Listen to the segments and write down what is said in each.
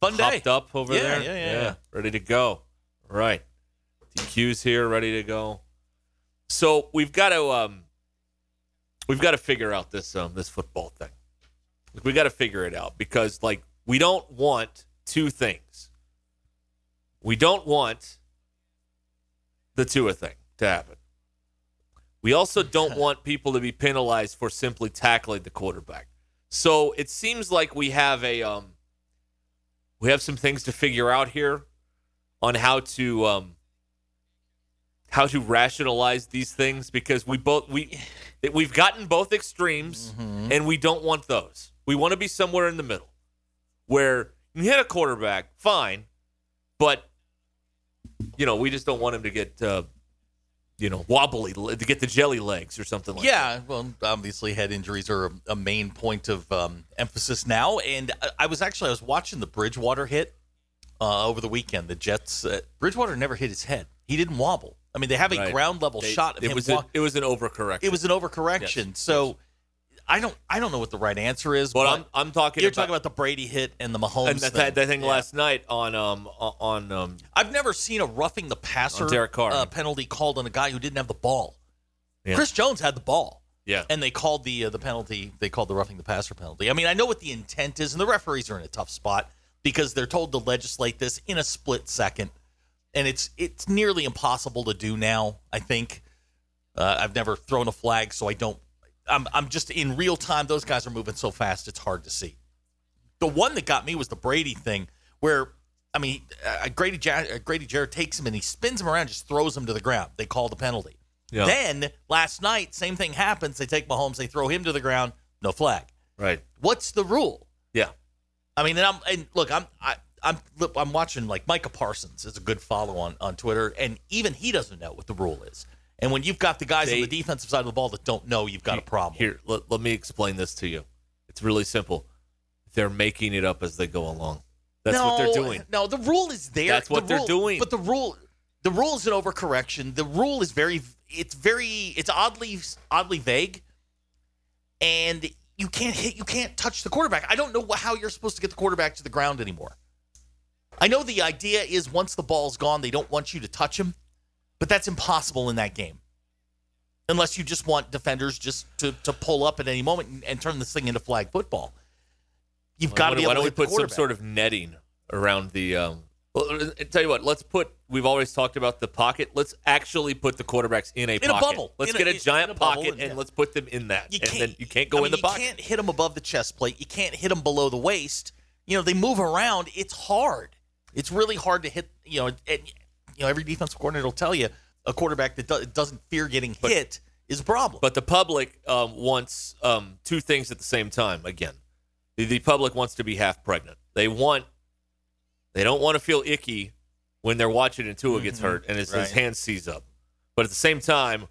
Fun day. Hopped up over Yeah, there? yeah, yeah, yeah. Ready to go. All right. DQ's here, ready to go. So we've got to um we've got to figure out this um this football thing. We got to figure it out because like we don't want two things. We don't want the Tua thing to happen. We also don't want people to be penalized for simply tackling the quarterback. So it seems like we have a um we have some things to figure out here on how to um how to rationalize these things because we both we we've gotten both extremes and we don't want those. We want to be somewhere in the middle where you hit a quarterback, fine, but you know, we just don't want him to get uh you know, wobbly to get the jelly legs or something like that. Yeah, well, obviously head injuries are a, a main point of um, emphasis now. And I, I was actually I was watching the Bridgewater hit uh, over the weekend. The Jets uh, Bridgewater never hit his head. He didn't wobble. I mean, they have a Right. ground level They- shot of it him. was a, it was an overcorrection. it was an overcorrection. Yes, So I don't I don't know what the right answer is. But But, I'm I'm talking you're about, talking about the Brady hit and the Mahomes and that, thing. that, thing Yeah. last night on um on um I've never seen a roughing the passer Derek Carr. uh, penalty called on a guy who didn't have the ball. Yeah. Chris Jones had the ball. yeah and they called the uh, the penalty. They called the roughing the passer penalty. I mean, I know what the intent is, and the referees are in a tough spot because they're told to legislate this in a split second, and it's it's nearly impossible to do now. I think uh, I've never thrown a flag, so I don't. I'm I'm just in real time. Those guys are moving so fast; it's hard to see. The one that got me was the Brady thing, where I mean, uh, Grady ja- uh, Grady Jarrett takes him and he spins him around, just throws him to the ground. They call the penalty. Yeah. Then last night, same thing happens. They take Mahomes, they throw him to the ground, no flag. right What's the rule? yeah I mean, and I'm and look, I'm I, I'm I'm watching like Micah Parsons is a good follow on on Twitter, and even he doesn't know what the rule is. And when you've got the guys They- on the defensive side of the ball that don't know, you've got a problem. Here, let, let me explain this to you. It's really simple. They're making it up as they go along. That's what they're doing. No, the rule is there. That's what The they're doing. But the rule, the rule is an overcorrection. The rule is very, it's very, it's oddly, oddly vague, and you can't hit, you can't touch the quarterback. I don't know how you're supposed to get the quarterback to the ground anymore. I know the idea is once the ball's gone, they don't want you to touch him, but that's impossible in that game. Unless you just want defenders just to, to pull up at any moment and, and turn this thing into flag football. You've got to be able Why to don't we put some sort of netting around the? Um, well, uh, tell you what. Let's put. We've always talked about the pocket. Let's actually put the quarterbacks in a In a bubble. Let's In get a, in giant a pocket and- and, yeah. let's put them in that. You and can't, then you can't go I in mean, the you pocket. can't hit them above the chest plate. You can't hit them below the waist. You know, they move around. It's hard. It's really hard to hit. You know, and, you know every defensive coordinator will tell you a quarterback that do, doesn't fear getting hit is a problem. But the public um, wants um, two things at the same time. Again, the, the public wants to be half pregnant. They want, they don't want to feel icky when they're watching and Tua gets hurt and his, his hand seize up. But at the same time,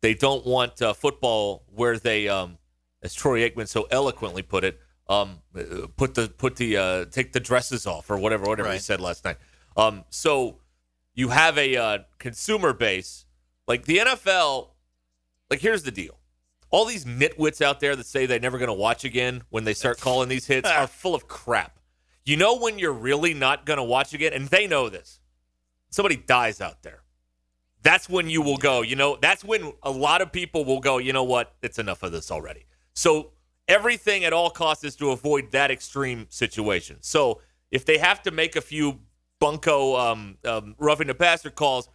they don't want uh, football where they, um, as Troy Aikman so eloquently put it, um, uh, put the put the uh, take the dresses off or whatever whatever he said last night. Um, so you have a uh, consumer base like the NFL. Like here's the deal: all these nitwits out there that say they're never going to watch again when they start calling these hits are full of crap. You know when you're really not going to watch again, and they know this. Somebody dies out there. That's when you will go. You know, that's when a lot of people will go. You know what? It's enough of this already. So everything at all costs is to avoid that extreme situation. So if they have to make a few bunko um, um, roughing the passer calls,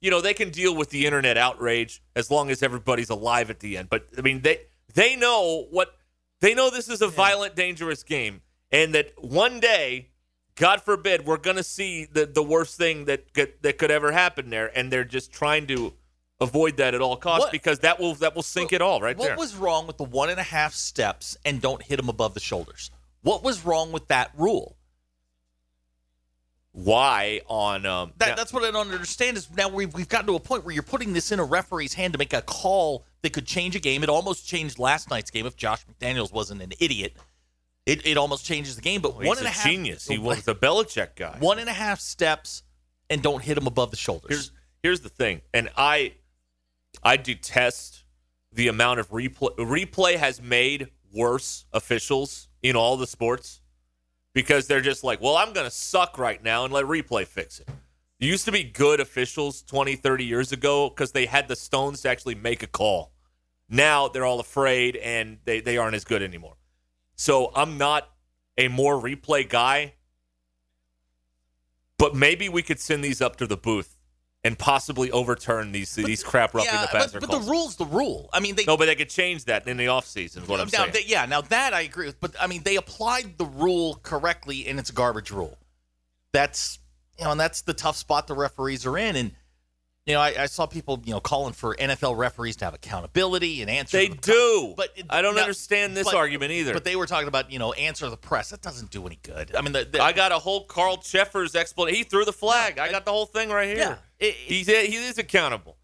you know they can deal with the internet outrage as long as everybody's alive at the end. But I mean they they know what they know. This is a violent, dangerous game, and that one day, God forbid, we're going to see the the worst thing that could, that could ever happen there, and they're just trying to avoid that at all costs What- because that will that will sink it all right what there. was wrong with the one and a half steps and don't hit them above the shoulders? What was wrong with that rule? Why on um, That, now- that's what I don't understand. Is now we've we've gotten to a point where you're putting this in a referee's hand to make a call that could change a game. It almost changed last night's game if Josh McDaniels wasn't an idiot. It, it almost changes the game. But Well, one he's and a a half genius. He was the Belichick guy. one and a half steps and don't hit him above the shoulders. Here's here's the thing, and I I detest the amount of replay. Replay has made worse officials in all the sports because they're just like, well, I'm going to suck right now and let replay fix it. There used to be good officials 20, 30 years ago because they had the stones to actually make a call. Now they're all afraid and they, they aren't as good anymore. So I'm not a more replay guy, but maybe we could send these up to the booth and possibly overturn these these crap roughing yeah, the passer but, but calls. the rule's the rule. I mean, they no, but they could change that in the offseason, is what I'm now, saying. they- yeah, now that I agree with, but I mean, they applied the rule correctly, and it's a garbage rule. That's you know, and that's the tough spot the referees are in. And you know, I, I saw people you know calling for NFL referees to have accountability and answer. They the- do. but it- I don't understand this but- argument either. But they were talking about you know answer the press. That doesn't do any good. I mean, the, the, I got a whole Carl Cheffers explanation. He threw the flag. I got the whole thing right here. Yeah, it- He's he is accountable.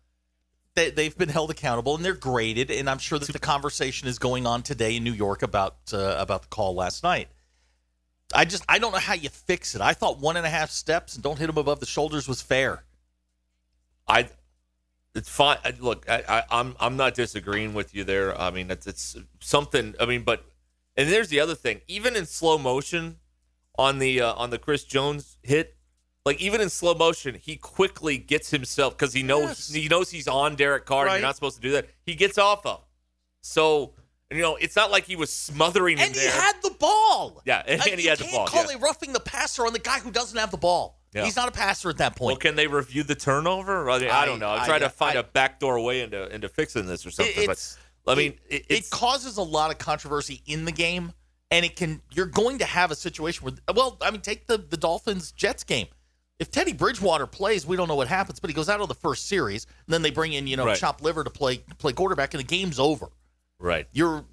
they, they've been held accountable and they're graded. And I'm sure that the conversation is going on today in New York about uh, about the call last night. I just I don't know how you fix it. I thought one and a half steps and don't hit them above the shoulders was fair. I it's fine. I- Look, I, I, I'm I'm not disagreeing with you there. I mean, it's it's something. I mean, but and there's the other thing. Even in slow motion, on the uh, on the Chris Jones hit, like even in slow motion, he quickly gets himself because he knows Yes. he knows he's on Derek Carr. and You're not supposed to do that. He gets off of. So you know, it's not like he was smothering him And he there. had the ball. Yeah, and Like, he had the can't ball, Call yeah. a roughing the passer on the guy who doesn't have the ball. Yeah. He's not a passer at that point. well, can they review the turnover? I, mean, I don't know. I'm I- trying I- to find I- a backdoor way into into fixing this or something. but I mean, it, it, causes a lot of controversy in the game, and it can. You're going to have a situation where, well, I mean, take the the Dolphins Jets game. If Teddy Bridgewater plays, we don't know what happens, but he goes out of the first series, and then they bring in you know Right. chopped liver to play play quarterback, and the game's over. right. You're.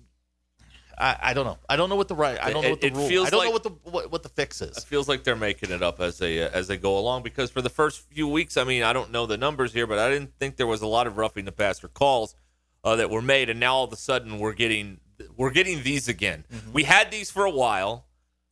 I, I don't know. I don't know what the right. I don't know what the it rule. feels I don't know what the what, what the fix It is. feels like they're making it up as they uh, as they go along because for the first few weeks, I mean, I don't know the numbers here, but I didn't think there was a lot of roughing the passer calls uh, that were made, and now all of a sudden we're getting we're getting these again. We had these for a while,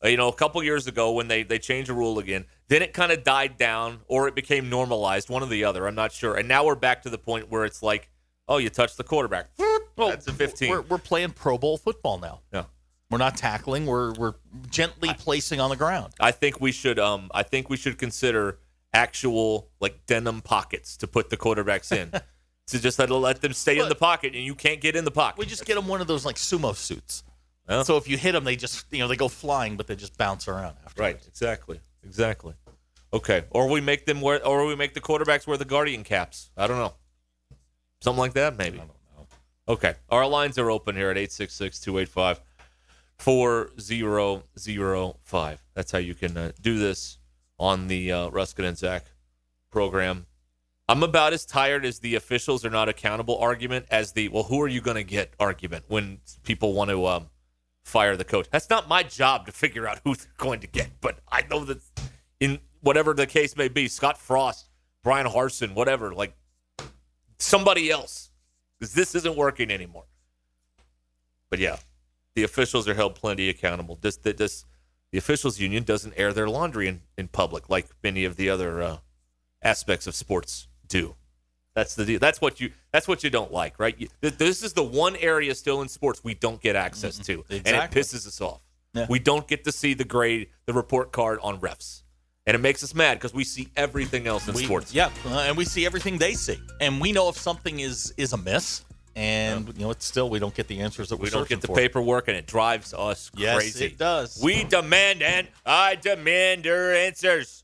uh, you know, a couple years ago when they they changed the rule again. Then it kind of died down, or it became normalized, one or the other. I'm not sure. And now we're back to the point where it's like, oh, you touched the quarterback. Well, That's a 15. We're, we're playing Pro Bowl football now. yeah. We're not tackling. We're we're gently placing on the ground. I think we should um I think we should consider actual like denim pockets to put the quarterbacks in. to just let, let them stay in the pocket and you can't get in the pocket. We just get them one of those like sumo suits. Yeah. So if you hit them, they just you know they go flying, but they just bounce around. After. right, exactly. Exactly. Okay. Or we make them wear or we make the quarterbacks wear the guardian caps. I don't know. Something like that maybe. I don't know. Okay. Our lines are open here at 866-285 4005. That's how you can uh, do this on the uh, Ruskin and Zach program. I'm about as tired as the officials are not accountable argument as the well, who are you going to get argument when people want to um, fire the coach. That's not my job to figure out who they're going to get, but I know that in whatever the case may be, Scott Frost, Bryan Harsin, whatever, like somebody else, because this isn't working anymore. But yeah, the officials are held plenty accountable. This, this, the officials union doesn't air their laundry in, in public like many of the other uh, aspects of sports do. That's the deal. That's what you. That's what you don't like, right? You, th- this is the one area still in sports we don't get access to, and it pisses us off. Yeah. We don't get to see the grade, the report card on refs, and it makes us mad because we see everything else in We- sports. Yeah, uh, and we see everything they see, and we know if something is is amiss, and you know it's still we don't get the answers that We don't get the for. paperwork, and it drives us Yes, crazy. it does. We demand and I demand their answers.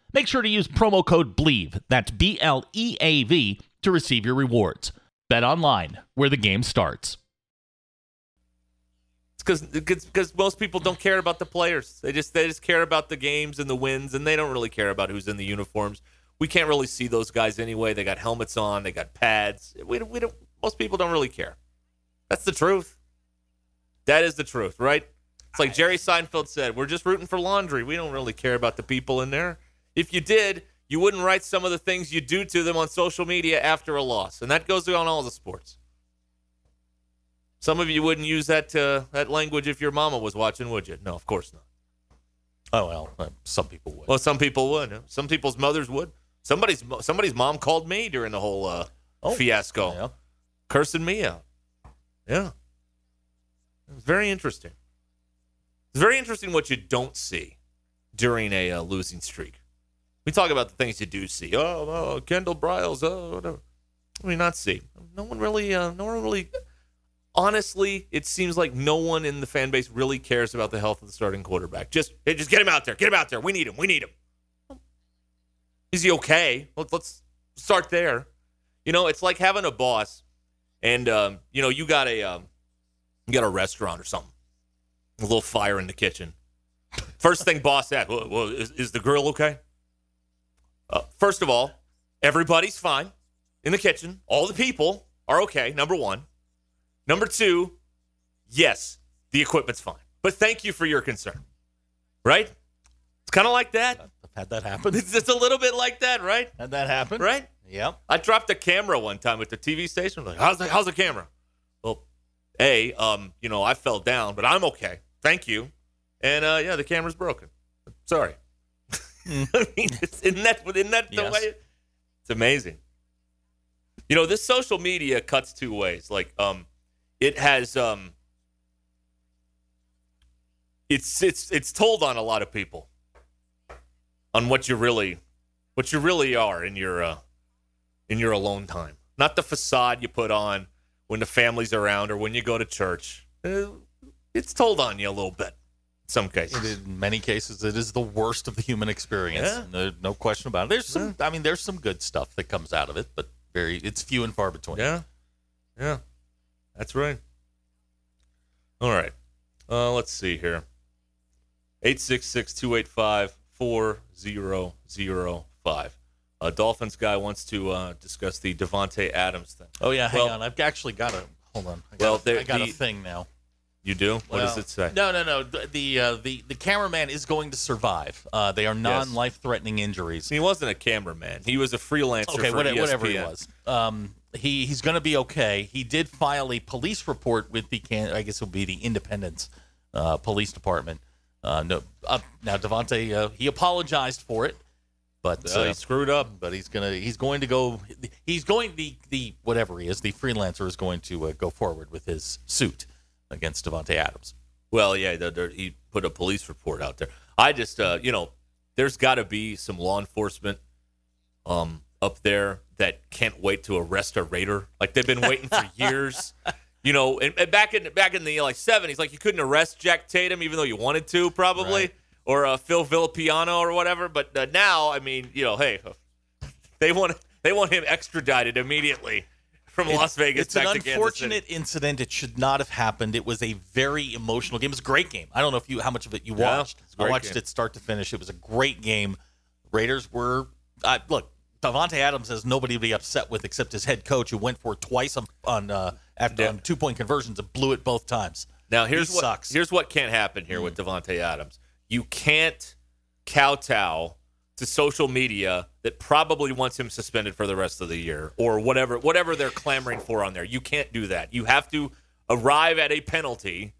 Make sure to use promo code BLEAV, that's B L E A V, to receive your rewards. Bet online, where the game starts. It's because because most people don't care about the players. They just they just care about the games and the wins, and they don't really care about who's in the uniforms. We can't really see those guys anyway. They got helmets on, they got pads. We we don't. Most people don't really care. That's the truth. That is the truth, right? It's like Jerry Seinfeld said: "We're just rooting for laundry. We don't really care about the people in there. If you did, you wouldn't write some of the things you do to them on social media after a loss, and that goes on all the sports." Some of you wouldn't use that uh, that language if your mama was watching, would you? No, of course not. Oh well, uh, some people would. Well, some people would. Some people's mothers would. Somebody's somebody's mom called me during the whole uh, Oh, fiasco, yeah. cursing me out. Yeah, it was very interesting. It's very interesting what you don't see during a uh, losing streak. We talk about the things you do see. Oh, oh Kendal Briles. Oh, whatever. What do we not see? No one really. Uh, no one really. Honestly, it seems like no one in the fan base really cares about the health of the starting quarterback. Just, hey, just get him out there. Get him out there. We need him. We need him. Is he okay? Let's, let's start there. You know, it's like having a boss, and um, you know, you got a um, you got a restaurant or something, a little fire in the kitchen. First thing, boss asks, well, well, is, is the grill okay? Uh, first of all, everybody's fine in the kitchen. All the people are okay. Number one. Number two, yes, the equipment's fine. But thank you for your concern. Right? It's kind of like that. I've had that happen. It's just a little bit like that, right? Had that happen? Right? Yep. I dropped a camera one time at the TV station. I'm like, how's the, how's the camera? Well, A, um, you know, I fell down, but I'm okay. Thank you. And uh, yeah, the camera's broken. Sorry. I mean, it's, isn't that, isn't that the Yes. way? It's amazing. You know, this social media cuts two ways. Like, um, it has, um, it's it's it's told on a lot of people on what you really what you really are in your uh, in your alone time. Not the facade you put on when the family's around or when you go to church. Uh, it's told on you a little bit some cases. In many cases, it is the worst of the human experience. Yeah. No, no question about it. There's some. I mean, there's some good stuff that comes out of it, but very. It's few and far between. Yeah, yeah, that's right. All right, uh, let's see here. 866-285-4005. A Dolphins guy wants to uh, discuss the Davante Adams thing. Oh yeah. Hang Well- on. I've actually got a. Hold on. I got, Well, there- I got a thing now. You do? What does it say? No, no, no. The the uh, the, the cameraman is going to survive. Uh, they are non-life threatening injuries. He wasn't a cameraman. He was a freelancer Okay, whatever, whatever he was. Um, he he's going to be okay. He did file a police report with the can. I guess it will be the Independence uh, Police Department. Uh, no, uh, now Davante, uh, he apologized for it, but he screwed up. But he's gonna he's going to go. He's going the the whatever he is. The freelancer is going to uh, go forward with his suit against Davante Adams. Well, yeah, there- there- he put a police report out there. I just, uh, you know, there's got to be some law enforcement um, up there that can't wait to arrest a raider. Like they've been waiting for years. You know, and, and back in back in the like '70s, like you couldn't arrest Jack Tatum even though you wanted to, probably, Right. or uh, Phil Villapiano or whatever. But uh, now, I mean, you know, hey, they want they want him extradited immediately from Las Vegas It's back an to Kansas City. unfortunate incident. It should not have happened. It was a very emotional game. It was a great game. I don't know if you how much of it you watched. I watched game. it start to finish. It was a great game. Raiders were uh, look. Davante Adams has nobody to be upset with except his head coach, who went for it twice on, on uh, after Yeah. on two point conversions and blew it both times. Now here's He what sucks. here's what can't happen here with Davante Adams. You can't kowtow to social media that probably wants him suspended for the rest of the year or whatever whatever they're clamoring for on there. You can't do that. You have to arrive at a penalty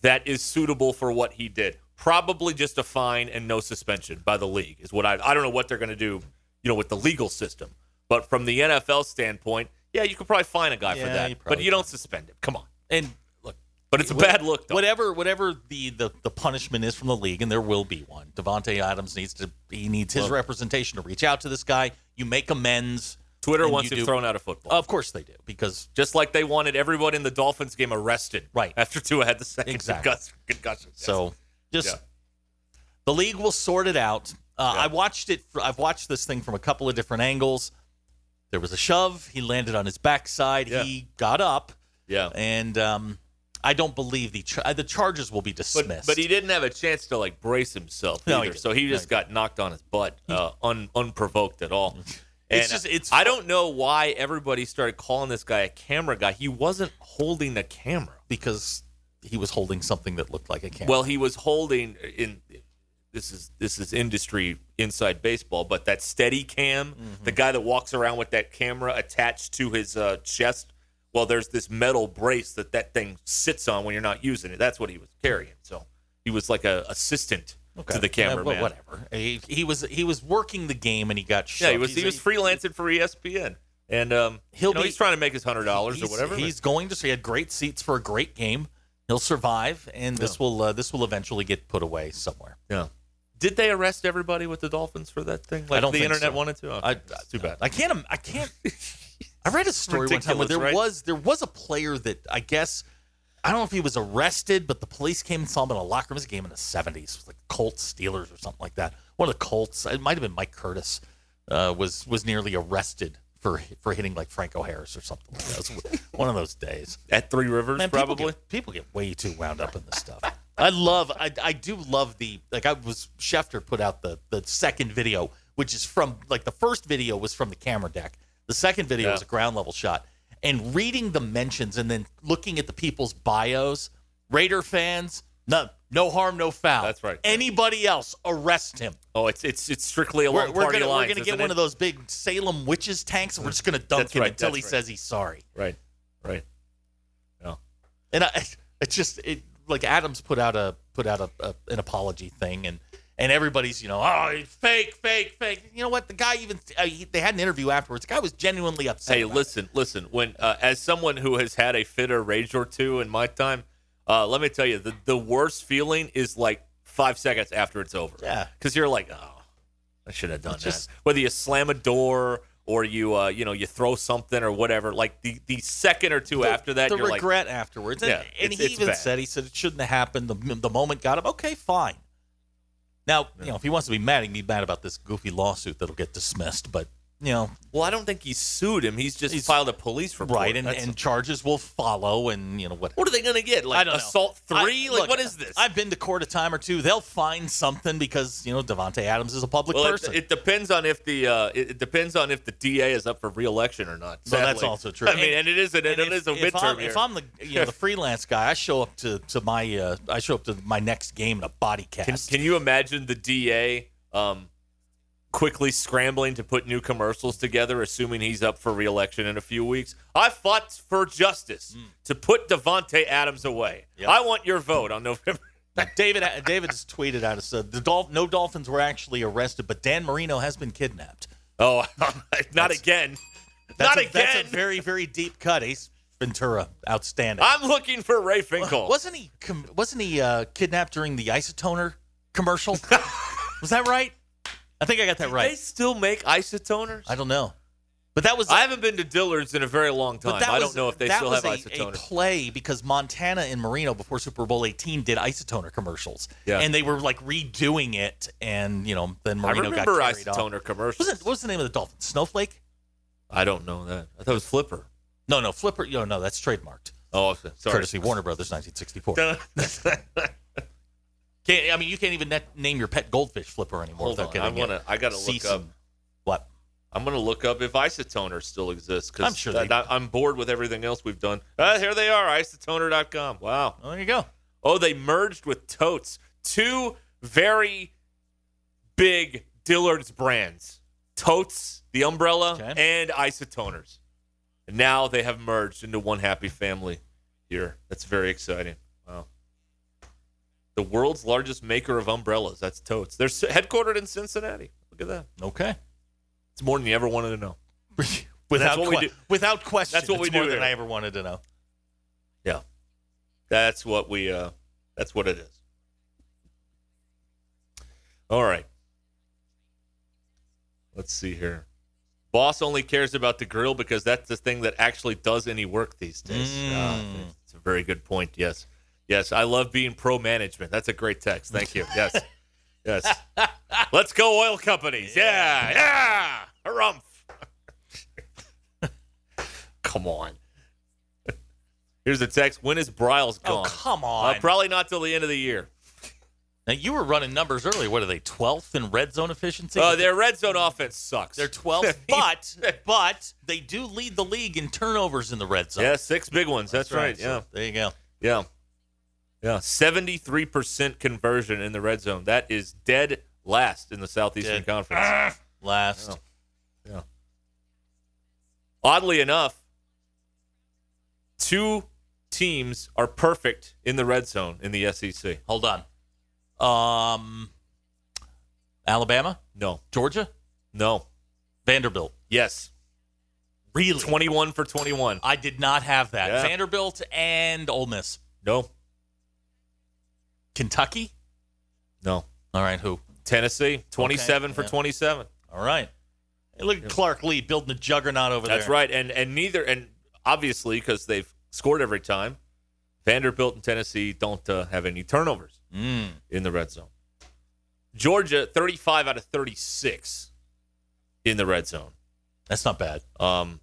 that is suitable for what he did. Probably just a fine and no suspension by the league is what I I don't know what they're going to do, you know, with the legal system. But from the NFL standpoint, yeah, you could probably fine a guy for that. you But you don't suspend him. Come on. And But it's a What- bad look though. Whatever, whatever the, the the punishment is from the league, and there will be one. Davante Adams needs to he needs his Well- representation to reach out to this guy. You make amends. Twitter wants you him do- thrown out of football. Of course they do, because just like they wanted everyone in the Dolphins game arrested. Right. After Tua had the second Exactly. concussion. concussion. Yes. so just Yeah. the league will sort it out. Uh, Yeah. I watched it. I've watched this thing from a couple of different angles. There was a shove. He landed on his backside. Yeah. He got up, yeah. and um, I don't believe the the charges will be dismissed. But, but he didn't have a chance to like brace himself No, either. didn't. so he No, just he got knocked on his butt, uh, un, unprovoked at all. And It's just- it's I don't know why everybody started calling this guy a camera guy. He wasn't holding the camera. because he was holding something that looked like a camera. Well, he was holding in this is this is industry inside baseball, but that steady cam, Mm-hmm. the guy that walks around with that camera attached to his uh, chest. Well, there's this metal brace that that thing sits on when you're not using it. That's what he was carrying. So he was like a assistant to the Yeah, cameraman. well, whatever. He, he was he was working the game and he got shot. Yeah, he was He's he a- was freelancing for ESPN, and um, He'll you know, be- he's trying to make his hundred dollars or whatever. He's going to. So he had great seats for a great game. He'll survive, and this will uh, this will eventually get put away somewhere. yeah. Did they arrest everybody with the Dolphins for that thing? Like I don't the internet so. wanted to. Okay, I, too bad. I can't. I can't. I read a story one time where there right? was there was a player that I guess I don't know if he was arrested, but the police came and saw him in a locker room. It was a game in the seventies, like Colts Steelers or something like that. One of the Colts, it might have been Mike Curtis, uh, was was nearly arrested for for hitting like Franco Harris or something like that. One of those days. At Three Rivers, Man, people probably. get, people get way too wound up in this stuff. I love, I, I do love the like. I was Schefter put out the the second video, which is from like the first video was from the camera deck. The second video Yeah. was a ground level shot, and reading the mentions and then looking at the people's bios. Raider fans, no, no harm, no foul. That's right. Anybody else, arrest him. Oh, it's it's it's strictly along we're party gonna lines. we're gonna get isn't one of those big Salem witches tanks, and we're just gonna dunk That's him right, until he right. says he's sorry. Right, right. Yeah. and I, it's just it like Adams put out a put out a, a an apology thing, and and everybody's you know oh fake fake fake. You know what? The guy even uh, he, they had an interview afterwards. The guy was genuinely upset. Hey, listen, listen. When uh, as someone who has had a fit or rage or two in my time, uh, let me tell you, the the worst feeling is like five seconds after it's over. Yeah. because you're like, oh, I should have done It's just- that. Whether you slam a door or you uh, you know you throw something or whatever, like the the second or two it. after that, the you're like, regret afterwards, and, Yeah, and he even bad. said he said it shouldn't have happened. The the moment got him. Okay, fine. Now you know if he wants to be mad, he can be mad about this goofy lawsuit that'll get dismissed. But you know, well, I don't think he sued him. He's just He's- filed a police report. right, and, That's- and charges will follow, and you know what. what are they gonna get? Like I don't know. assault three? I- like look, what is this? I've been to court a time or two. They'll find something because you know Davante Adams is a public Well, it, person. it depends on if the uh, it, it depends on if the DA is up for reelection or not. So that's sadly. also true. I mean, and it is an, And it is a midterm I'm, here. If I'm the you know the freelance guy, I show up to to my uh, I show up to my next game in a body can, cast. can you imagine the DA um, quickly scrambling to put new commercials together, assuming he's up for reelection in a few weeks? I fought for justice to put Davante Adams away. Yep. I want your vote on November. David David has tweeted out said the Dolph- no Dolphins were actually arrested, but Dan Marino has been kidnapped. Oh, not again. That's not a, again. That's a very very deep cut. Ace Ventura, outstanding. I'm looking for Ray Finkel. Wasn't he? com- Wasn't he uh, kidnapped during the isotoner commercial? was that right? I think I got that right. They still make isotoners? I don't know, but that was I haven't been to Dillard's in a very long time. I don't know if they that still was have a, isotoners. a play because Montana and Marino before Super Bowl 18 did isotoner commercials. Yeah. And they were like redoing it, and you know then I Marino remember got carried off. isotoner commercials. What's, it, what's the name of the dolphin? Snowflake? I don't know that. I thought it was Flipper. No, no, Flipper. No, no, that's trademarked. Oh, sorry. Courtesy Warner Brothers, 1964. Can't, I mean, you can't even net, name your pet goldfish Flipper anymore. Hold on. I want to. I got to look up what I'm gonna look up if isotoner still exists. Cause I'm sure they- I, I'm bored with everything else we've done. Ah, here they are. Isotoner.com. Wow. Oh, there you go. Oh, they merged with Totes. Two very big Dillard's brands. Totes, the umbrella, Okay. and isotoners. And now they have merged into one happy family here. That's very exciting. Wow. The world's largest maker of umbrellas. That's Totes. They're headquartered in Cincinnati. Look at that. Okay. It's more than you ever wanted to know. Without, what we que- do. without question. That's what we it's more do than. I ever wanted to know. Yeah. That's what we uh that's what it is. All right. Let's see here. Boss only cares about the grill because that's the thing that actually does any work these days. Ah, it's a very good point. Yes. Yes, I love being pro management. That's a great text. Thank you. Yes. yes. Let's go oil companies. Yeah. Yeah. Harumph. Come on. Here's the text. When is Briles Oh, gone? come Uh, on. probably not till the end of the year. Now you were running numbers earlier. What are they? 12th in red zone efficiency? Uh, their red zone offense sucks. They're 12th, but but they do lead the league in turnovers in the red zone. yeah, six big ones. That's, right. So Yeah, there you go. yeah, yeah. Seventy-three percent conversion in the red zone. That is dead last in the Southeastern Dead. Conference. Last. Yeah. Oddly enough, two teams are perfect in the red zone in the SEC. Hold on. Um, Alabama, No, Georgia, no, Vanderbilt. yes. Really? Twenty-one for twenty-one. I did not have that. Yeah. Vanderbilt and Ole Miss. No, Kentucky? No. All right, who? Tennessee, 27 okay, for yeah. 27. All right. Hey, look at Clark Lea building a juggernaut over That's there. That's right. And and neither and obviously cuz they've scored every time, Vanderbilt and Tennessee don't uh, have any turnovers mm. in the red zone. Georgia 35 out of 36 in the red zone. That's not bad. Um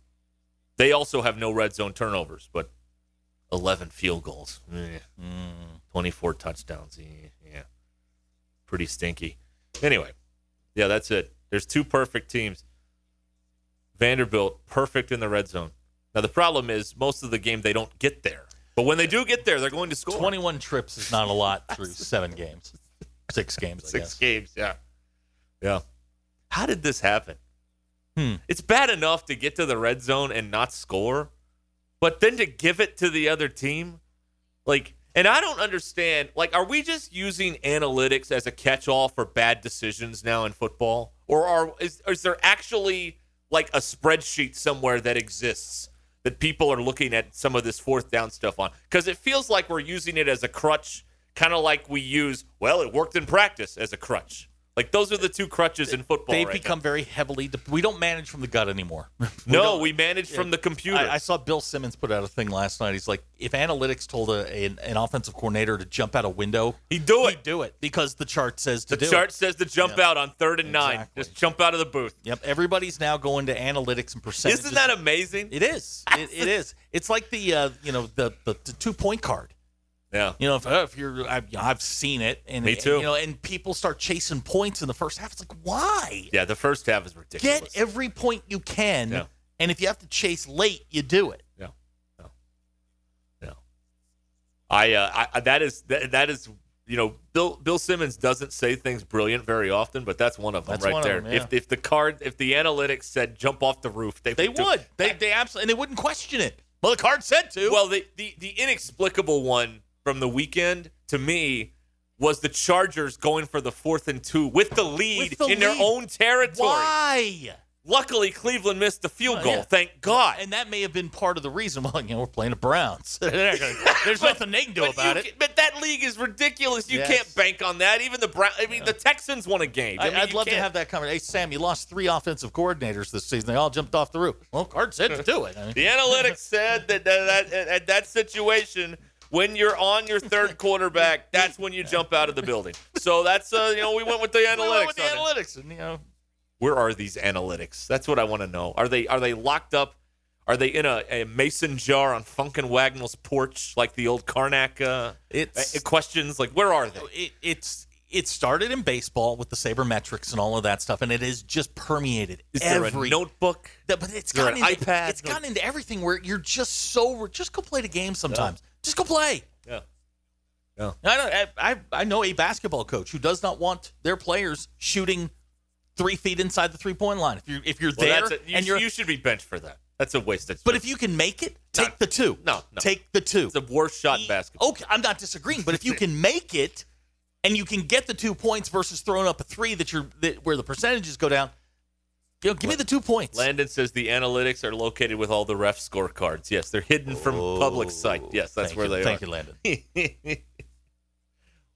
they also have no red zone turnovers, but 11 field goals. Mm. Mm. 24 touchdowns. Yeah, pretty stinky. Anyway, yeah, that's it. There's two perfect teams. Vanderbilt, perfect in the red zone. Now, the problem is most of the game they don't get there. But when they do get there, they're going to score. 21 trips is not a lot through seven games, six games, I Six guess. games, yeah. Yeah. How did this happen? Hmm. It's bad enough to get to the red zone and not score, but then to give it to the other team, like and I don't understand. Like, are we just using analytics as a catch-all for bad decisions now in football, or are is, is there actually like a spreadsheet somewhere that exists that people are looking at some of this fourth down stuff on? Because it feels like we're using it as a crutch, kind of like we use. Well, it worked in practice as a crutch. Like those are the two crutches in football. They've right become very heavily. De- we don't manage from the gut anymore. We no, we manage from the computer. I, I saw Bill Simmons put out a thing last night. He's like, if analytics told a, an, an offensive coordinator to jump out a window, He'd do it. he'd do it because the chart says to the chart it. says to jump out on third and nine. Just jump out of the booth. Yep, everybody's now going to analytics and percentages. Isn't that amazing? It is. It, it is. It's like the uh, you know the, the the two point card. Yeah. You know, if, uh, if you're, I've, I've seen it, and Me too. You know, and people start chasing points in the first half. It's like, why? Yeah, the first half is ridiculous. Get every point you can, Yeah. and if you have to chase late, you do it. Yeah. Yeah. Yeah. I, uh, I- that is that, that is you know Bill Bill Simmons doesn't say things brilliant very often, but that's one of them That's right there. them, yeah. If if the card if the analytics said jump off the roof, they They would. They they absolutely, and they wouldn't question it. Well, the card said to. Well, the, the the inexplicable one from the weekend to me was the Chargers going for the fourth and two with the lead With the in their own territory. why? Luckily, Cleveland missed the field goal. yeah. Thank God. And that may have been part of the reason. Well, you know, we're playing the Browns. There's nothing they can do about it. ca- But that league is ridiculous. You Yes. can't bank on that. Even the Brown. I mean, the Texans won a game. I I, mean, would love to can't- have that conversation. Hey, Sam, you lost three offensive coordinators this season. They all jumped off the roof. Well, Card said to do it. I mean, The analytics said that that, that at that situation, when you're on your third quarterback, that's when you jump out of the building. So that's uh, you know we went with the we analytics. went with the it. analytics, and you know, Where are these analytics? That's what I want to know. Are they are they locked up? Are they in a, a mason jar on Funk and Wagnalls' porch like the old Carnac uh, It's- uh, questions? Like where are they? it, it's it started in baseball with the sabermetrics and all of that stuff, and it has just permeated Is every a notebook? That- but it's gotten into, iPad? It's gotten into everything where you're just so just go play the game sometimes. Just go play. Yeah. Yeah. I know. I, I I know a basketball coach who does not want their players shooting three feet inside the three point line. If you're if you're Well, there a, you, and you're, you should be benched for that. That's a waste of time. but if you can make it, take No. the two. No, no. take the two. it's the worst shot in basketball. Okay, I'm not disagreeing, but if you can make it and you can get the two points versus throwing up a three that you're that, where the percentages go down, know, give me the two points. Landon says the analytics are located with all the ref scorecards. Yes, they're hidden from public sight. Yes, that's where you. they Thank are. Thank you, Landon.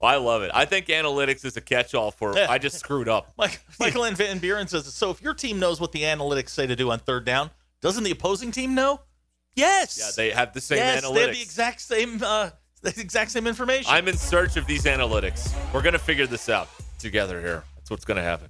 Well, I love it. I think analytics is a catch-all for Yeah. I just screwed up. Mike, Michael and Van Buren says so. If your team knows what the analytics say to do on third down, doesn't the opposing team know? Yes. Yeah, they have the same yes, analytics. they have the exact same uh, the exact same information. I'm in search of these analytics. We're gonna figure this out together here. That's what's gonna happen.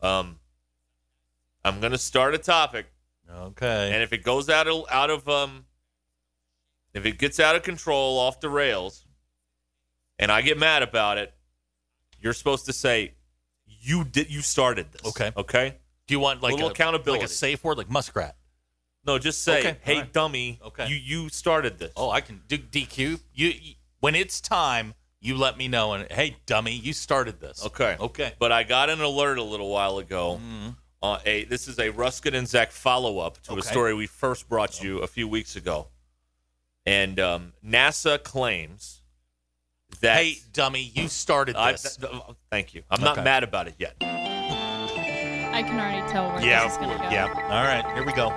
Um, I'm gonna start a topic, okay. and if it goes out of out of um, if it gets out of control, off the rails, and I get mad about it, you're supposed to say, "You did. You started this." Okay. Okay. Do you want like little a, accountability. like a safe word, like muskrat? No, just say, Okay, "Hey, all right. dummy, Okay. you you started this." Oh, I can do DQ. You, you when it's time, you let me know. And hey, dummy, you started this. Okay. Okay. But I got an alert a little while ago. Uh, a this is a Ruskin and Zach follow up to a story we first brought you a few weeks ago, and um, NASA claims that. Hey, dummy, you started I, this. th- th- thank you. I'm not mad about it yet. I can already tell where yeah. this is going to go. Yeah. All right. Here we go.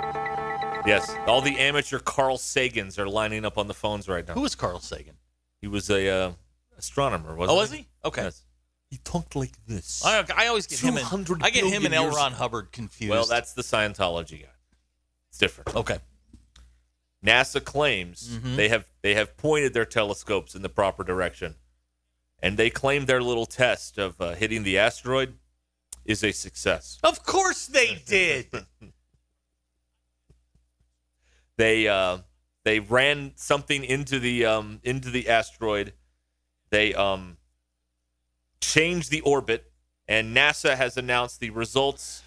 Yes, all the amateur Carl Sagans are lining up on the phones right now. Who is Carl Sagan? He was a uh, astronomer, wasn't Oh, was he? Okay. Yes. He talked like this. I, I always get him and 200 I get him and L. Ron Hubbard confused. Well, that's the Scientology guy. It's different. okay. NASA claims Mhm. they have they have pointed their telescopes in the proper direction, and they claim their little test of uh, hitting the asteroid is a success. Of course they did. They uh, they ran something into the um, into the asteroid. They um, changed the orbit, and NASA has announced the results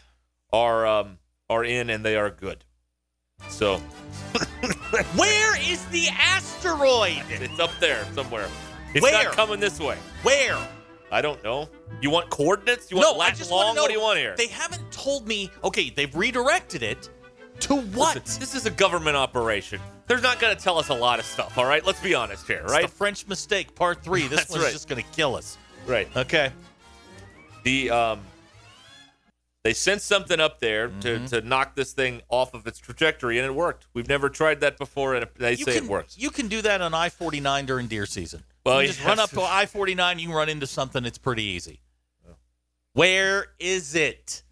are um, are in and they are good. So Where is the asteroid? it's up there somewhere. It's Where? not coming this way. Where? I don't know. You want coordinates? You want no, I just long? want to know. What do you want here? They haven't told me. Okay, they've redirected it, To what? Listen, this is a government operation. They're not going to tell us a lot of stuff, all right? Let's be honest here, It's right? the French mistake, part three. This one's right. just going to kill us. Right. Okay. The um they sent something up there Mm-hmm. to, to knock this thing off of its trajectory and it worked. We've never tried that before and they You say can, it works. You can do that on I 49 during deer season. Well, you just run up to I 49, you run into something. It's pretty easy. Where is it?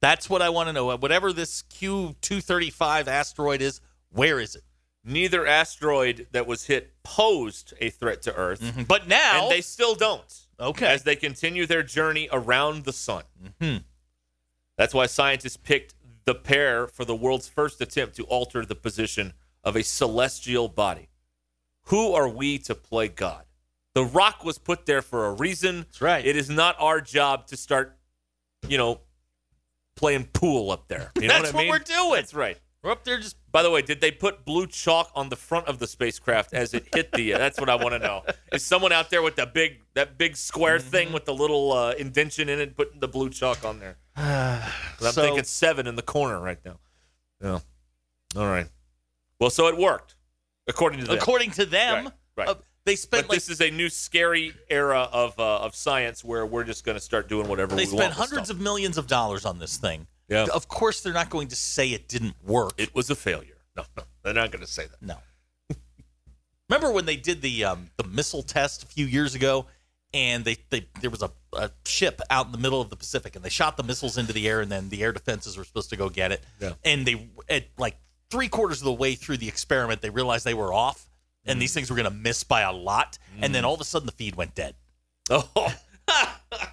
That's what I want to know. Whatever this Q235 asteroid is, where is it? Neither asteroid that was hit posed a threat to Earth, But now, and they still don't. okay. As they continue their journey around the sun. Mhm. That's why scientists picked the pair for the world's first attempt to alter the position of a celestial body. Who are we to play God? The rock was put there for a reason. That's right. It is not our job to start, you know, playing pool up there. You know That's what I what we're doing. That's right. We're up there just. By the way, did they put blue chalk on the front of the spacecraft as it hit the? Uh, that's what I want to know. Is someone out there with that big that big square Mm-hmm. thing with the little uh, indention in it, putting the blue chalk on there? I'm thinking seven in the corner right now. Yeah. All right. Well, so it worked, according to them. According to them, Right, right. uh, they spent but like this is a new scary era of uh, of science where we're just going to start doing whatever they we spent hundreds of millions of dollars on this thing. Yeah. Of course, they're not going to say it didn't work. It was a failure. No, no, they're not going to say that. No. Remember when they did the um, the missile test a few years ago, and they, they there was a, a ship out in the middle of the Pacific, and they shot the missiles into the air, and then the air defenses were supposed to go get it. Yeah. And they at like three quarters of the way through the experiment, they realized they were off, and Mm. these things were going to miss by a lot, and then all of a sudden the feed went dead. Oh,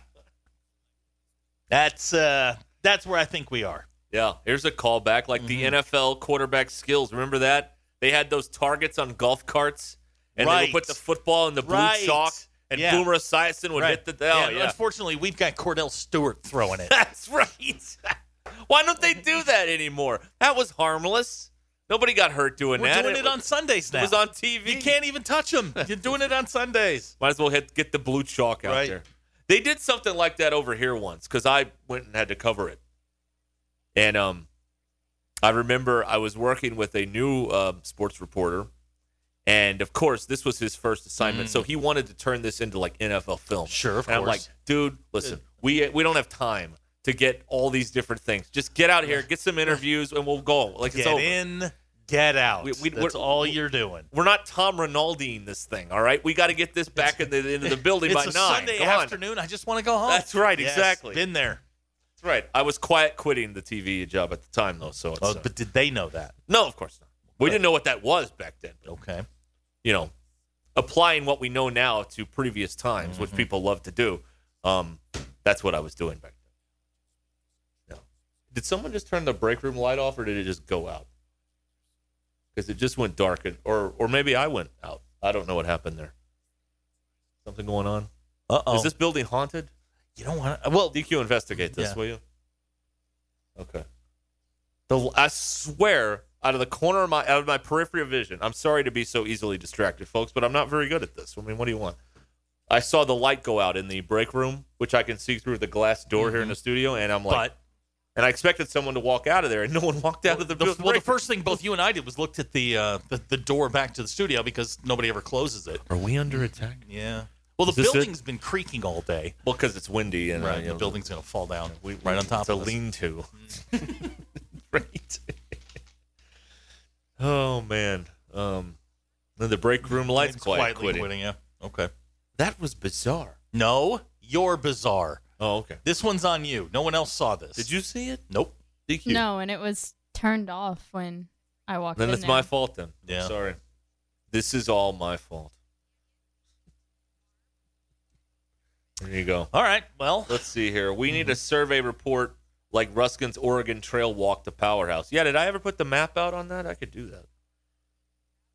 That's uh that's where I think we are. Yeah, here's a callback like the Mm-hmm. NFL quarterback skills. Remember that? They had those targets on golf carts, and they would put the football in the blue Right. chalk, and Yeah. Boomer Esiason would hit the. Oh, yeah. Unfortunately, we've got Kordell Stewart throwing it. That's right. Why don't they do that anymore? That was harmless. Nobody got hurt doing that. We're that. doing it on Sundays now. It was on TV. You can't even touch them. You're doing it on Sundays. Might as well hit, get the blue chalk out Right. there. They did something like that over here once because I went and had to cover it. And um, I remember I was working with a new um, sports reporter, and of course this was his first assignment. So he wanted to turn this into like NFL film. Mm. Sure, of and I'm like, dude, listen, we we don't have time to get all these different things. Just get out here, get some interviews, and we'll go. Like it's Get over. in, get out. We- we- That's all you're doing. We're not Tom Rinaldiing this thing, all right? We got to get this back in the, into the building It's by a nine. Sunday on. afternoon. I just want to go home. That's right, Yes, exactly. Been there. That's right. I was quiet quitting the TV job at the time, though. So it's, Oh, uh, but did they know that? no, of course not. We didn't know what that was back then. But, Okay. you know, applying what we know now to previous times, Mm-hmm. which people love to do. Um, that's what I was doing back then. No. Did someone just turn the break room light off, or did it just go out? Because it just went dark, and, or or maybe I went out. I don't know what happened there. Something going on? Uh oh. Is this building haunted? You don't want to. Well, DQ, investigate this, Yeah. will you? Okay. The I swear, out of the corner of my out of my periphery of vision, I'm sorry to be so easily distracted, folks, but I'm not very good at this. I mean, what do you want? I saw the light go out in the break room, which I can see through the glass door here in the studio, and I'm like, Mm-hmm. but and I expected someone to walk out of there, and no one walked out of the, the, building. well, the first thing both you and I did was looked at the, uh, the the door back to the studio because nobody ever closes it. Are we under attack? Yeah. Well, the this it? building's been creaking all day. Well, because it's windy and uh, Right. you The know, building's gonna fall down we, right on top it's a of us. lean-to. right. oh man. Um. Then the break room lights quiet quietly quitting. quitting. Yeah. Okay. That was bizarre. No, you're bizarre. Oh, okay. This one's on you. No one else saw this. Did you see it? Nope. DQ. No, and it was turned off when I walked in. Then in it's there. my fault. Then. I'm Yeah. sorry. This is all my fault. There you go. All right. Well, Let's see here. We need a survey report like Ruskin's Oregon Trail walk to Powerhouse. Yeah, did I ever put the map out on that? I could do that.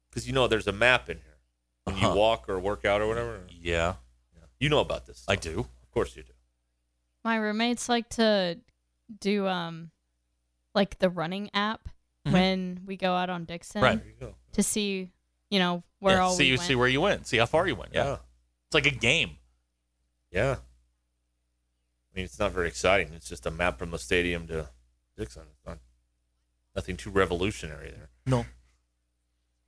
Because you know there's a map in here when Uh-huh. you walk or work out or whatever. yeah, You know about this. I do. Of course you do. My roommates like to do um like the running app Mhm. when we go out on Dixon Right. There you go. to see, you know, where Yeah, all see we you went. see where you went. See how far you went. Yeah. Yeah. It's like a game. Yeah. I mean, it's not very exciting. It's just a map from the stadium to Dixon. It's not, Nothing too revolutionary there. No.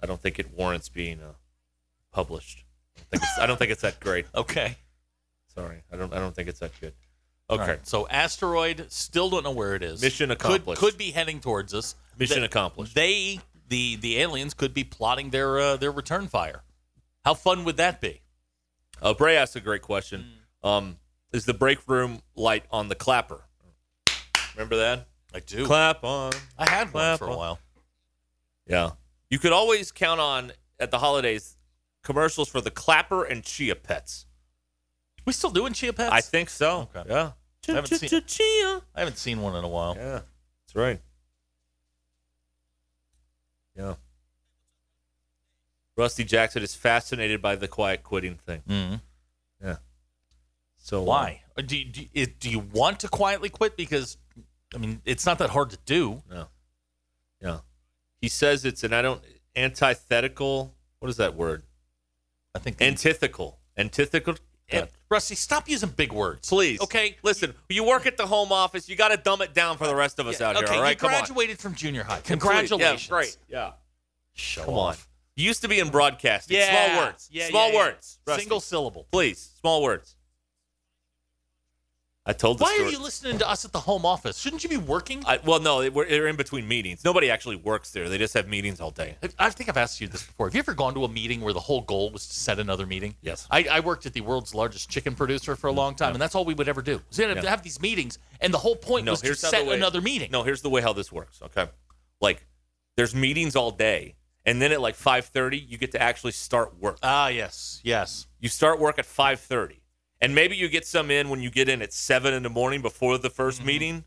I don't think it warrants being uh, published. I don't, think it's, I don't think it's that great. Okay. Sorry, I don't. I don't think it's that good. Okay, right, So asteroid, still don't know where it is. Mission accomplished. could be heading towards us. mission They- accomplished. They, the the aliens, could be plotting their uh, their return fire. How fun would that be? Uh, Bray asked a great question. Um, is the break room light on the clapper? Remember that? I do. Clap on. I had one for a on. while. Yeah. You could always count on at the holidays commercials for the clapper and chia pets. We still doing chia pets? I think so. Okay. Yeah. I haven't seen- Chia. I haven't seen one in a while. Yeah. That's right. Yeah. Rusty Jackson is fascinated by the quiet quitting thing. hmm Yeah. So uh, Why? Uh, Do you, do, you, do you want to quietly quit? Because, I mean, it's not that hard to do. No. Yeah. He says it's an I don't antithetical. What is that word? I think. Antithetical. Antithetical. And, Rusty, stop using big words. Please. Okay. Listen, you work at the home office. You got to dumb it down for the rest of us out okay, here. All right. you Come on. graduated from junior high. Congratulations. Yeah, great. Yeah. Show Come off. on. You used to be in broadcasting. Yeah. Small words. Yeah, Small yeah, yeah. words. Rusty. Single syllable. Please. Small words. I told the Why story. are you listening to us at the home office? Shouldn't you be working? I, well, no, they were, they're in between meetings. Nobody actually works there. They just have meetings all day. I think I've asked you this before. Have you ever gone to a meeting where the whole goal was to set another meeting? Yes. I, I worked at the world's largest chicken producer for a long time, and that's all we would ever do. So we'd have, Yeah. have these meetings, and the whole point No, was to set the way- another meeting. No, here's the way how this works. Okay, like there's meetings all day, and then at like 5:30, you get to actually start work. Ah, yes, yes. You start work at 5:30, and maybe you get some in when you get in at seven in the morning before the 1st Mm-hmm. meeting,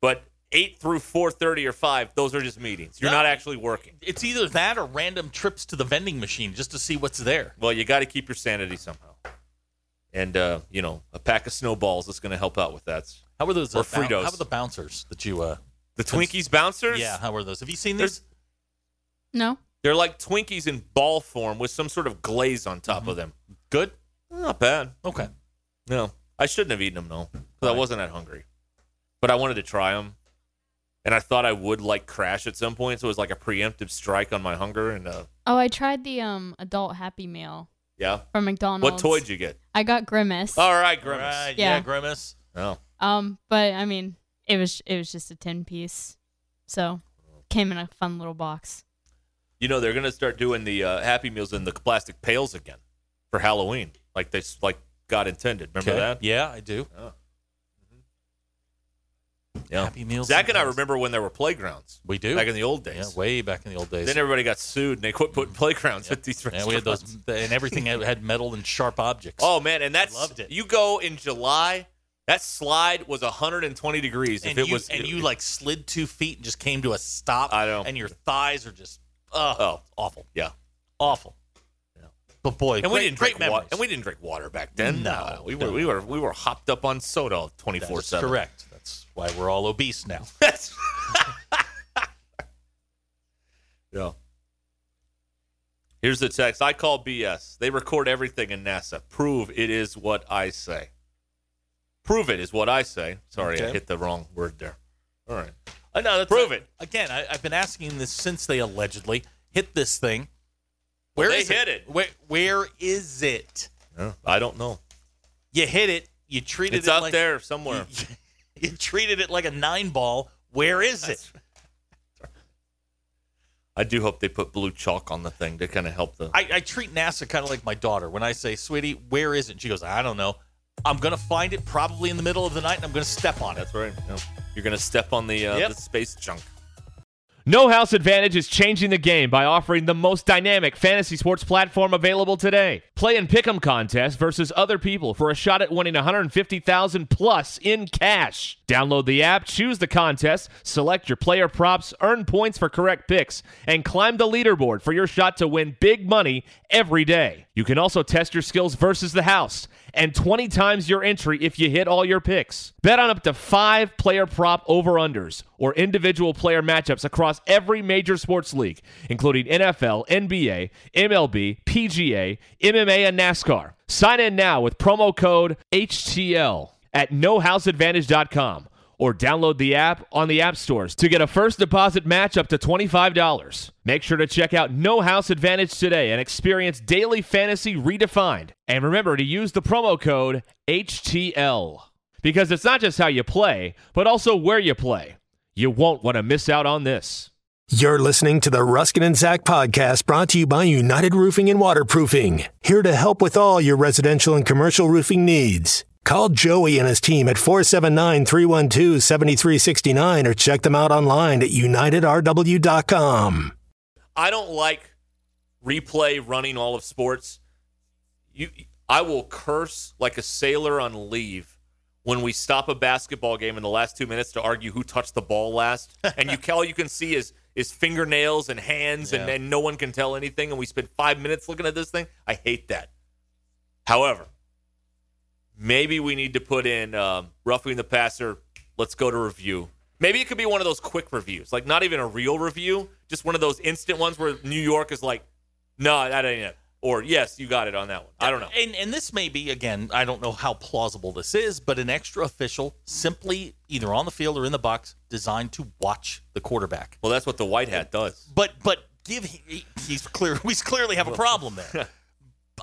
but eight through 4:30 or five, those are just meetings. You're No. not actually working. It's either that or random trips to the vending machine just to see what's there. Well, you got to keep your sanity somehow, and uh, you know a pack of snowballs is going to help out with that. How were those? Or uh, boun- Fritos. how were the bouncers that you? uh The Twinkies bouncers. Yeah, how were those? Have you seen There's- these? No. They're like Twinkies in ball form with some sort of glaze on top of them. Good. Not bad. Okay. No, I shouldn't have eaten them though, because I wasn't that hungry. But I wanted to try them, and I thought I would like crash at some point. So it was like a preemptive strike on my hunger. And uh, Oh, I tried the um adult Happy Meal yeah, from McDonald's. what toy did you get? I got Grimace. All right, Grimace. Right, yeah. Yeah. Grimace. Oh, Um, but I mean, it was it was just a ten piece, so came in a fun little box. you know they're gonna start doing the uh, Happy Meals in the plastic pails again for Halloween, like they s- like God intended. Remember Okay. that? Yeah, I do. Yeah. Happy Meals. Zach and I remember when there were playgrounds. We do. back in the old Yeah, days. way back in the old days. Then everybody got sued and they quit putting playgrounds at these yeah, restaurants. we had those, and everything had- metal and sharp objects. Oh man, and that's loved it. You go in July, that slide was 120 degrees. and if it you was, and you like slid two feet and just came to a stop. I know. And your thighs are just uh, oh awful, yeah. awful. But boy, And great, we didn't drink water. memories. And we didn't drink water back then. No, we were no. we were we were hopped up on soda twenty four seven. correct. That's why we're all obese now. Yeah. Here's the text. I call BS. They record everything in NASA. Prove it is what I say. Prove it is what I say. Sorry, I hit the wrong word there. All right. Know. That's Prove uh, it. again. I, I've been asking this since they allegedly hit this thing. Where They is hit it. Where, where is it? Yeah, I don't know. You hit it. You treated It's it out like, there somewhere. You, treated it like a nine ball. Where is it? I do hope they put blue chalk on the thing to kind of help the. I, I treat NASA kind of like my daughter. When I say, "Sweetie, where is it?" She goes, "I don't know." I'm gonna find it probably in the middle of the night, and I'm gonna step on it. That's right. Yeah. You're gonna step on the uh, Yep. the space junk. No House Advantage is changing the game by offering the most dynamic fantasy sports platform available today. Play in pick'em contests versus other people for a shot at winning 150,000 plus in cash. Download the app, choose the contest, select your player props, earn points for correct picks, and climb the leaderboard for your shot to win big money every day. You can also test your skills versus the house and 20 times your entry if you hit all your picks. Bet on up to 5 player prop over-unders or individual player matchups across every major sports league, including NFL, NBA, MLB, PGA, MMA, and NASCAR. Sign in now with promo code HTL at nohouseadvantage.com or download the app on the app stores to get a first deposit match up to $25. Make sure to check out No House Advantage today and experience daily fantasy redefined. And remember to use the promo code HTL because it's not just how you play, but also where you play. You won't want to miss out on this. You're listening to the Ruskin and Zach podcast brought to you by United Roofing and Waterproofing, here to help with all your residential and commercial roofing needs. Call Joey and his team at 479 312 7369 or check them out online at unitedrw.com. I don't like replay running all of sports. You, I will curse like a sailor on leave when we stop a basketball game in the last two minutes to argue who touched the ball last, and you all you can see is is fingernails and hands, and, Yeah. and no one can tell anything, and we spend five minutes looking at this thing. I hate that. However, maybe we need to put in um, roughing the passer. Let's go to review. Maybe it could be one of those quick reviews, like not even a real review, just one of those instant ones where New York is like, "No, that ain't it," or "Yes, you got it on that one." I don't know. And and this may be again, I don't know how plausible this is, but an extra official simply either on the field or in the box designed to watch the quarterback. Well, that's what the white hat does. But but give he, he's clear we clearly have a problem there.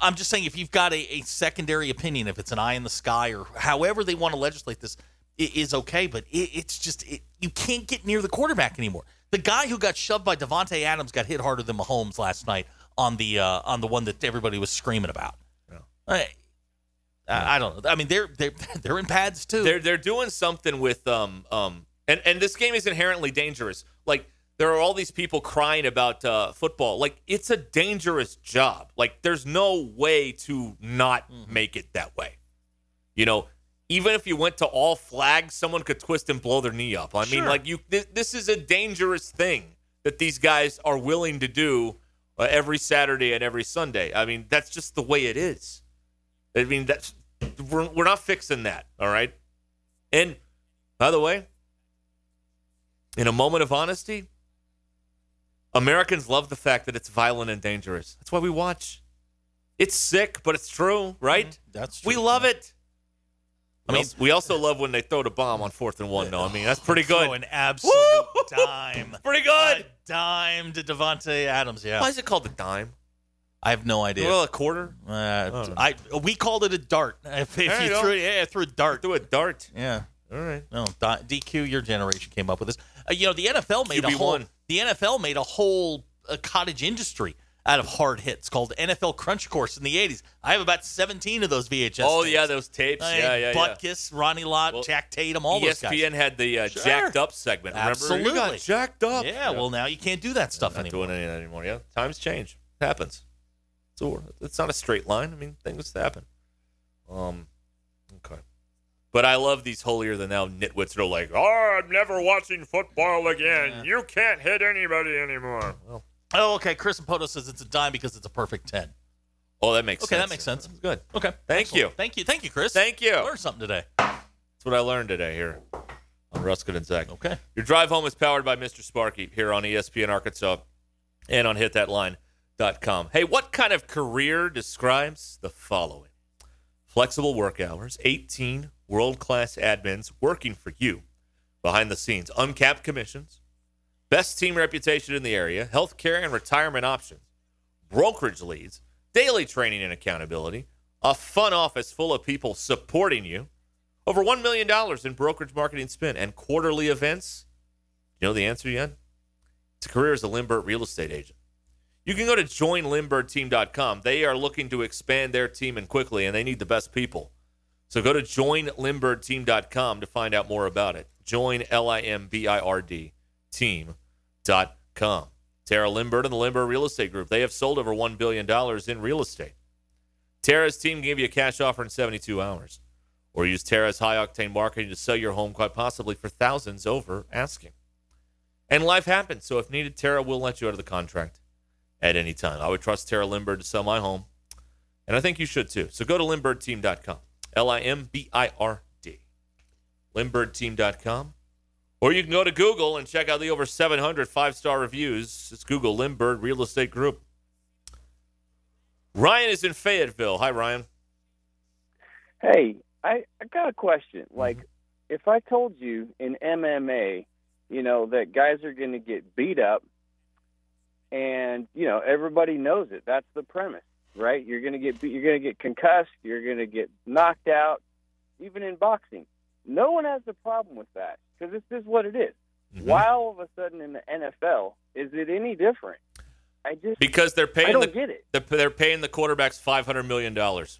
I'm just saying if you've got a, a secondary opinion, if it's an eye in the sky or however they want to legislate this, it is okay. But it, it's just it, you can't get near the quarterback anymore. The guy who got shoved by Davante Adams got hit harder than Mahomes last night on the uh, on the one that everybody was screaming about. I, I I don't know. I mean, they're they're they're in pads too. They're they're doing something with um um and and this game is inherently dangerous. Like there are all these people crying about uh, football. Like it's a dangerous job. Like there's no way to not make it that way. You know, even if you went to all flags, someone could twist and blow their knee up. I mean, like you, this, this is a dangerous thing that these guys are willing to do uh, every Saturday and every Sunday. I mean, that's just the way it is. I mean, that's we're, we're not fixing that. All right. And by the way, in a moment of honesty, Americans love the fact that it's violent and dangerous. That's why we watch. It's sick, but it's true, right? That's We love it. I mean, we also love when they throw the bomb on fourth and one. No, I mean that's pretty good. an absolute Woo! dime. Pretty good. A dime to Davante Adams. Yeah. Why is it called a dime? I have no idea. Well, a quarter. Uh, I we called it a dart. If, if you you threw it, yeah, I threw a dart. Do a dart. Yeah. All right. No, DQ, your generation came up with this. Uh, you know, the NFL made a QB1. whole the NFL made a whole uh, cottage industry out of hard hits called NFL Crunch Course in the '80s. I have about 17 of those VHS. Oh tapes. yeah, those tapes. I yeah, yeah, yeah. Butkus, Ronnie Lott, Well, Jack Tatum, all those guys. ESPN had the uh, Sure. jacked up segment. Remember? Absolutely. You got jacked up. Yeah, well now you can't do that stuff not anymore. doing any of that anymore. Yeah, times change. It happens. So it's not a straight line. I mean, things happen. Um. But I love these holier than thou nitwits that are like, "Oh, I'm never watching football again. You can't hit anybody anymore." Well, Oh, okay. Chris Poto says it's a dime because it's a perfect ten. oh, that makes Okay, sense. that makes sense. Good. Okay, Thank excellent. you. thank you, thank you, Chris. Thank you. Learned something today. That's what I learned today here on Ruskin and Zach. Okay. Your drive home is powered by Mr. Sparky here on ESPN Arkansas and on hitthatline.com. Hey, what kind of career describes the following? Flexible work hours, 18 world class admins working for you behind the scenes, uncapped commissions, best team reputation in the area, health care and retirement options, brokerage leads, daily training and accountability, a fun office full of people supporting you, over $1 million in brokerage marketing spend, and quarterly events. You know the answer yet? It's a career as a Limbird real estate agent. You can go to joinlimbirdteam.com. They are looking to expand their team and quickly, and they need the best people. So go to joinlimbirdteam.com to find out more about it. Join L I M B I R D team.com. Tara Limbird and the Limbird Real Estate Group. They have sold over $1 billion in real estate. Tara's team give you a cash offer in 72 hours. Or use Tara's high octane marketing to sell your home, quite possibly for thousands over asking. And life happens. So if needed, Tara will let you out of the contract at any time. I would trust Tara Limbird to sell my home. And I think you should too. So go to limbirdteam.com. L I M B I R D. Limbirdteam.com. Or you can go to Google and check out the over 700 five star reviews. It's Google Limbird Real Estate Group. Ryan is in Fayetteville. Hi, Ryan. Hey, I, I got a question. Mm-hmm. Like, if I told you in MMA, you know, that guys are going to get beat up, and you know everybody knows it. That's the premise, right? You're going to get beat, you're going to get concussed, you're going to get knocked out. Even in boxing, no one has a problem with that because this is what it is. Mm-hmm. Why all of a sudden in the NFL is it any different? I just Because they're paying I don't the get it. They're, they're paying the quarterbacks five hundred million dollars.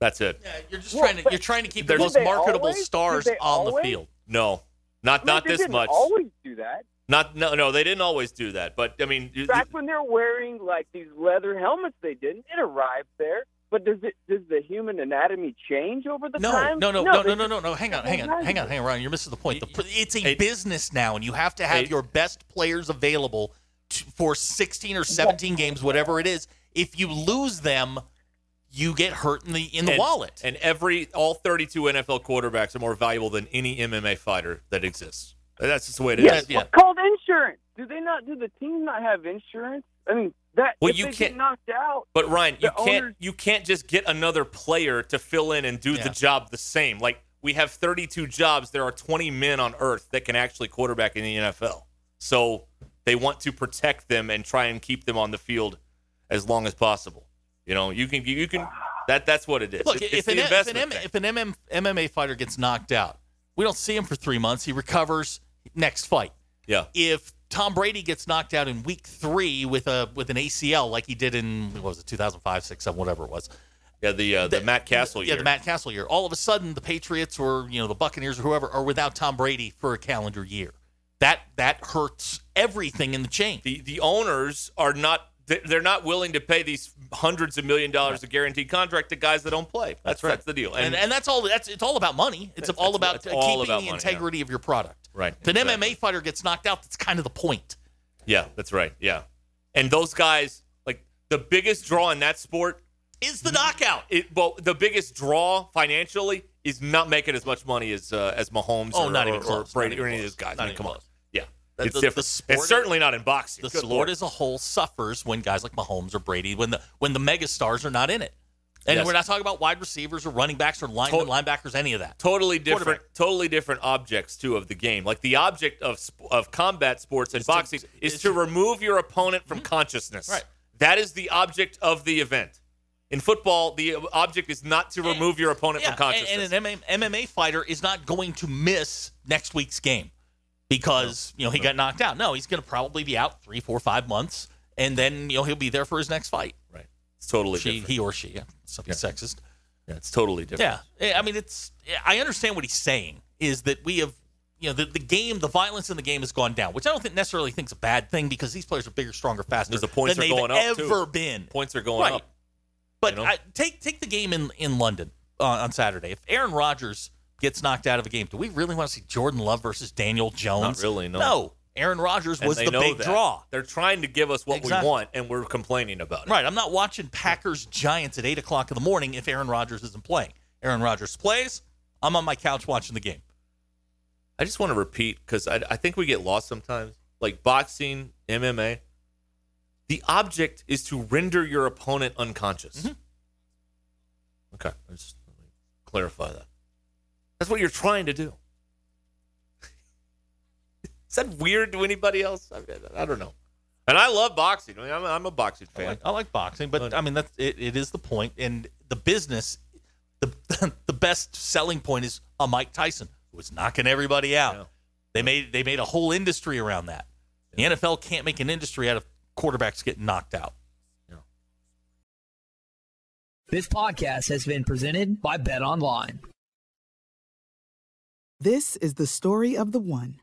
That's it. Yeah, you're just Well, trying to you're trying to keep Did the most marketable always? Stars they on the field. No, not I mean, not they this didn't much. Always do that. Not no no. They didn't always do that. But I mean, Back when they're wearing like these leather helmets, they didn't. It arrived there. But does it does the human anatomy change over the No, time? no, no, no, they no, no, no, no. Hang on, hang on, hang on, hang on, Ryan. You're missing the point. The, it's a Hey. business now, and you have to have Hey. your best players available to, for 16 or 17 games, whatever it is. If you lose them, you get hurt in the in the and, wallet. And every all thirty two NFL quarterbacks are more valuable than any MMA fighter that exists. That's just the way it is. Yes, Yeah. it's called insurance. Do they not? Do the teams not have insurance? I mean, that Well, if you they can't- get knocked out. But Ryan, you can't owners- you can't just get another player to fill in and do Yeah. the job the same. Like we have 32 jobs, there are 20 men on earth that can actually quarterback in the NFL. So they want to protect them and try and keep them on the field as long as possible. You know, you can you can that that's what it is. Look, It- if it's an, the if an, M- if an MM, MMA fighter gets knocked out, we don't see him for three months. He recovers next fight. yeah. If Tom Brady gets knocked out in week three with a with an ACL like he did in what was it 2005, 6, 7, whatever it was. Yeah, the uh, the, Matt Cassel yeah, year. the Matt Cassel year. All of a sudden, the Patriots or you know the Buccaneers or whoever are without Tom Brady for a calendar year. That that hurts everything in the chain. the the owners are not they- they're not willing to pay these hundreds of million dollars of guaranteed contract to guys that don't play. That's right. that's the deal. and, and that's all. That's it's all about money. It's That's- all that's- about that's uh, all keeping about the money, integrity of your product. Right, If an exactly. MMA fighter gets knocked out, that's kind of the point. Yeah, that's right. Yeah. And those guys, like the biggest draw in that sport is the knockout. It, well, the biggest draw financially is not making as much money as uh, as Mahomes Oh, or, not even or close. Brady Not or any of those guys. Not I mean, even come on. close. Yeah. The- it's the- different. the sport- it's certainly not in boxing. The Good sport Lord. as a whole suffers when guys like Mahomes or Brady when the when the mega stars are not in it. And Yes. we're not talking about wide receivers or running backs or linemen, linebackers, any of that. totally different totally different objects too of the game like the object of sp- of combat sports and Is to- boxing is, is to to- remove your opponent from mm-hmm. consciousness Right. that is the object of the event in football the object is not to remove your opponent Yeah, from and, consciousness and an MMA, MMA fighter is not going to miss next week's game because you know he got knocked out. No, he's going to probably be out three, four, five months, and then you know he'll be there for his next fight. It's totally She, different he or she, yeah, something sexist. yeah, it's totally different Yeah, Yeah, I mean, it's. I understand what he's saying is that we have, you know, the, the game, the violence in the game has gone down, which I don't think necessarily think is a bad thing because these players are bigger, stronger, faster Because the points than are they've going up, too. ever been. points are going Right. up But you know? I, take take the game in in London uh, on Saturday. If Aaron Rodgers gets knocked out of a game, do we really want to see Jordan Love versus Daniel Jones? Not really, no. No, Aaron Rodgers was the big that. draw. they're trying to give us what Exactly. we want and we're complaining about it Right. I'm not watching Packers Giants at eight o'clock in the morning if Aaron Rodgers isn't playing. Aaron Rodgers plays. I'm on my couch watching the game. I just want to repeat because I, I think we get lost sometimes. Like boxing, MMA, the object is to render your opponent unconscious. Mm-hmm. Okay, I just let me clarify that. That's what you're trying to do. Is that weird to anybody else? I, I don't know. And I love boxing. I mean, I'm, I'm a boxing I fan. like, I like boxing, but I mean that's it, it is the point, and the business, the the best selling point is a Mike Tyson who was knocking everybody out. Yeah. They made they made a whole industry around that. The NFL can't make an industry out of quarterbacks getting knocked out. This podcast has been presented by Bet Online. This is the story of the one.